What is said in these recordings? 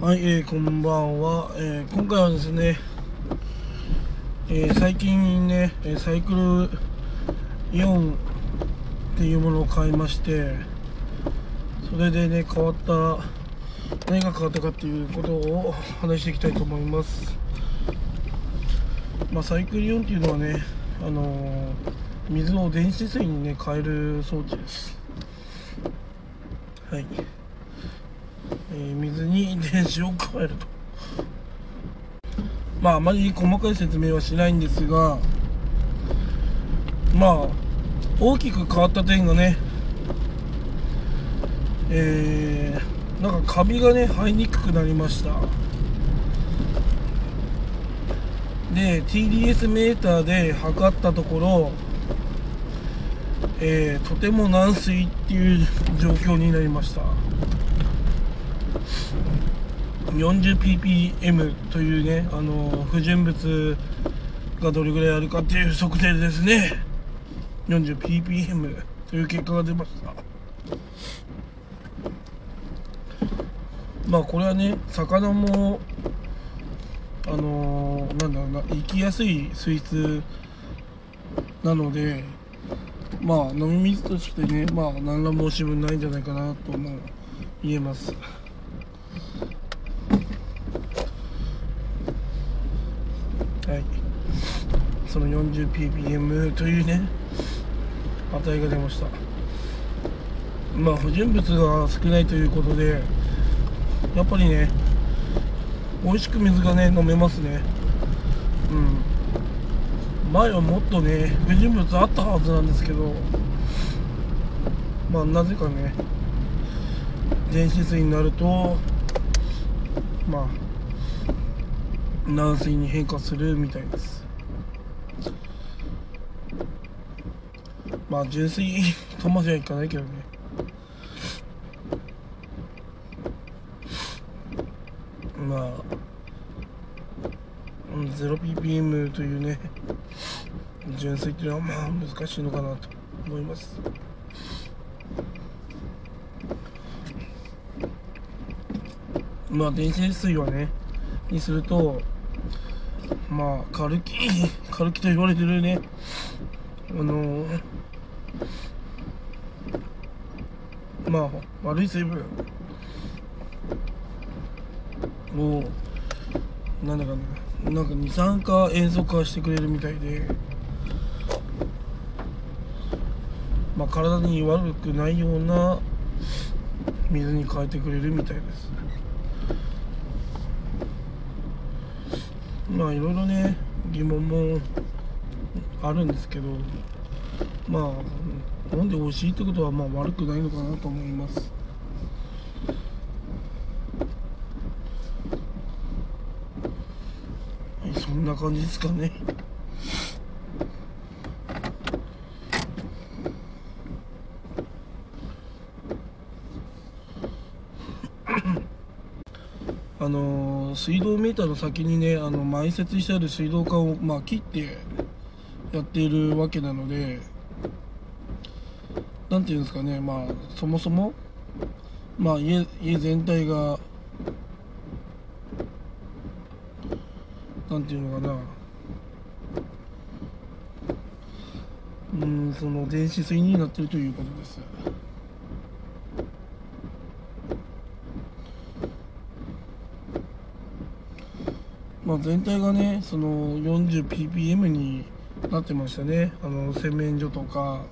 はい、えー、こんばんは、えー、今回はですね、えー、最近ねサイクルイオンっていうものを買いましてそれでね変わった何が変わったかっていうことを話していきたいと思います。まあ、サイクルイオンっていうのはねあの水を電子水にね変える装置です。はい。え、水に電子を加えると。まああまり細かい説明はしないんですがまあ大きく変わった点がねえー、なんかカビがね生えにくくなりました。で TDS メーターで測ったところえー、とても軟水っていう状況になりました。40ppm というねあの不純物がどれぐらいあるかっていう測定ですね。40ppm という結果が出ました。まあこれはね魚もあの、なんだろうな生きやすい水質なのでまあ飲み水としてねまあ何ら申し分ないんじゃないかなとも言えます。はい。その 40ppm というね値が出ました。まあ不純物が少ないということでやっぱりね美味しく水がね飲めますね。うん。前はもっとね不純物あったはずなんですけどまあなぜかね電子水になるとまあ軟水に変化するみたいです。まあ純粋とまではいかないけどね。まあ 0ppm というね純粋っていうのはまあ難しいのかなと思います。まあ電子水はねにするとまあ軽き軽きと言われてるね。あのまあ悪い成分をなんだかね。なんか二酸化塩素化してくれるみたいで。まあ体に悪くないような水に変えてくれるみたいです。まあいろいろね疑問もあるんですけどまあ飲んで美味しいってことはまあ悪くないのかなと思います。そんな感じですかね。あの水道メーターの先にねあの埋設してある水道管を、まあ、切ってやっているわけなので何ていうんですかねまあそもそもまあ家家全体が何ていうのかなうんその電子水になってるということです。まあ、全体がねその 40ppm になってましたね。あの洗面所とか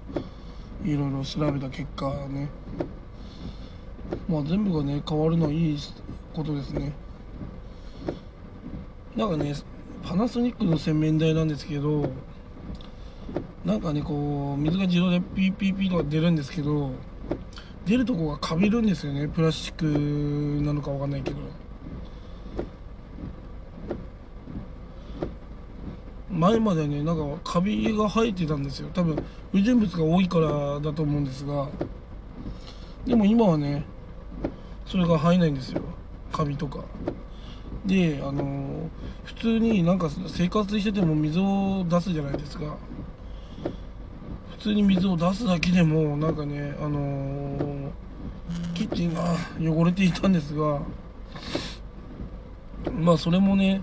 いろいろ調べた結果ね。まあ全部がね変わるのはいいことですね。なんかねパナソニックの洗面台なんですけどなんかねこう水が自動でピーピーピーとか出るんですけど出るとこがかびるんですよね。プラスチックなのかわかんないけど。前までねなんかカビが生えてたんですよ。多分不純物が多いからだと思うんですが。でも今はねそれが生えないんですよ。カビとか。であの、普通になんか生活してても水を出すじゃないですか。普通に水を出すだけでもなんかねあのー、キッチンが汚れていたんですが。まあそれもね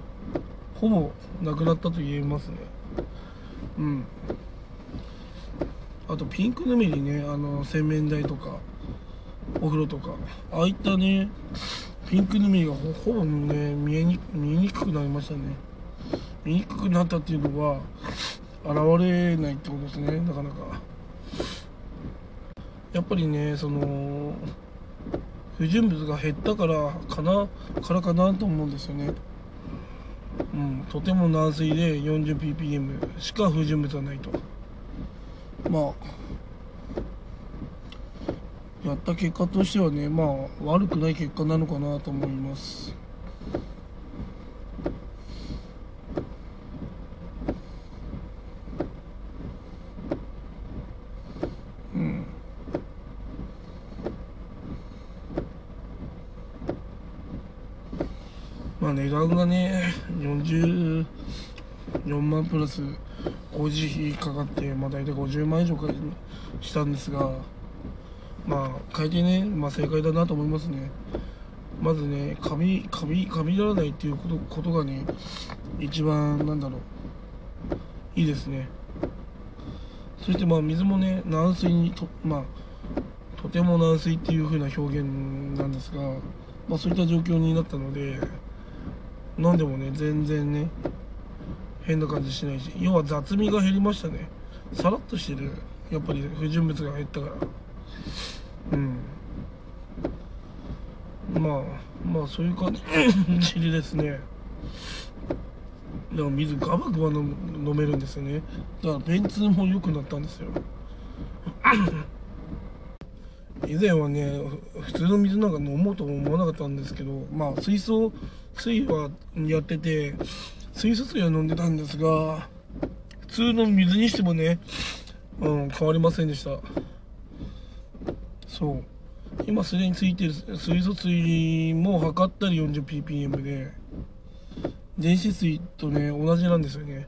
ほぼなくなったと言えますね。うん。あとピンクぬめりね。あの洗面台とかお風呂とか。ああいったねピンクぬめりがほぼね見えに見えにくくなりましたね。見にくくなったっていうのは現れないってことですね。なかなか。やっぱりねその不純物が減ったからかなからかなと思うんですよね。うんとても軟水で 40ppm しか不純物はないと。まあやった結果としてはねまあ悪くない結果なのかなと思いますうんまあ値段がね44万プラス工事費かかってまあ大体50万以上かしたんですがまあ変えてね、まあ、正解だなと思いますね。まずねカビカビカビららないっていうことことがね一番なんだろう。いいですね。そしてまあ水もね軟水にとまあとても軟水っていう風な表現なんですが、まあ、そういった状況になったので飲んでもね全然ね変な感じしないし要は雑味が減りましたね。さらっとしてるやっぱり不純物が減ったから。うん。まあまあそういう感じ。でですね。でも水ガバガバ飲む飲めるんですよね。だから便通も良くなったんですよ。以前はね普通の水なんか飲もうとも思わなかったんですけどまあ水素水はやってて水素水は飲んでたんですが普通の水にしてもね、うん、変わりませんでした。そう。今すでについてる水素水も測ったり 40ppm で電子水とね同じなんですよね。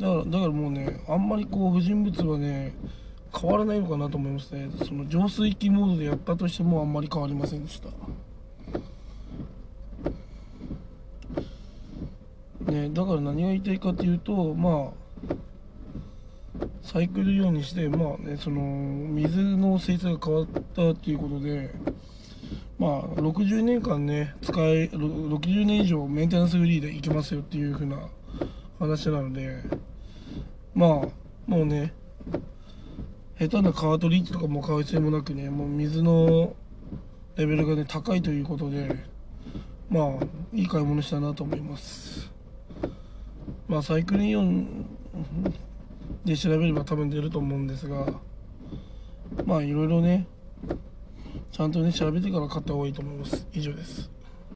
だからだからもうねあんまりこう不純物はね変わらないのかなと思いますね。その浄水器モードでやったとしてもあんまり変わりませんでした。ねだから何が言いたいかっていうとまあサイクルようにしてまあねその水の性質が変わったっていうことでまあ60年間ね使い60年以上メンテナンスフリーでいけますよっていう風な話なのでまあもうね下手なカートリッジとかも買う必要もなくねもう水のレベルがね高いということでまあいい買い物したなと思います。まあサイクルイオンで調べれば多分出ると思うんですがまあいろいろねちゃんとね調べてから買った方がいいと思います。以上です。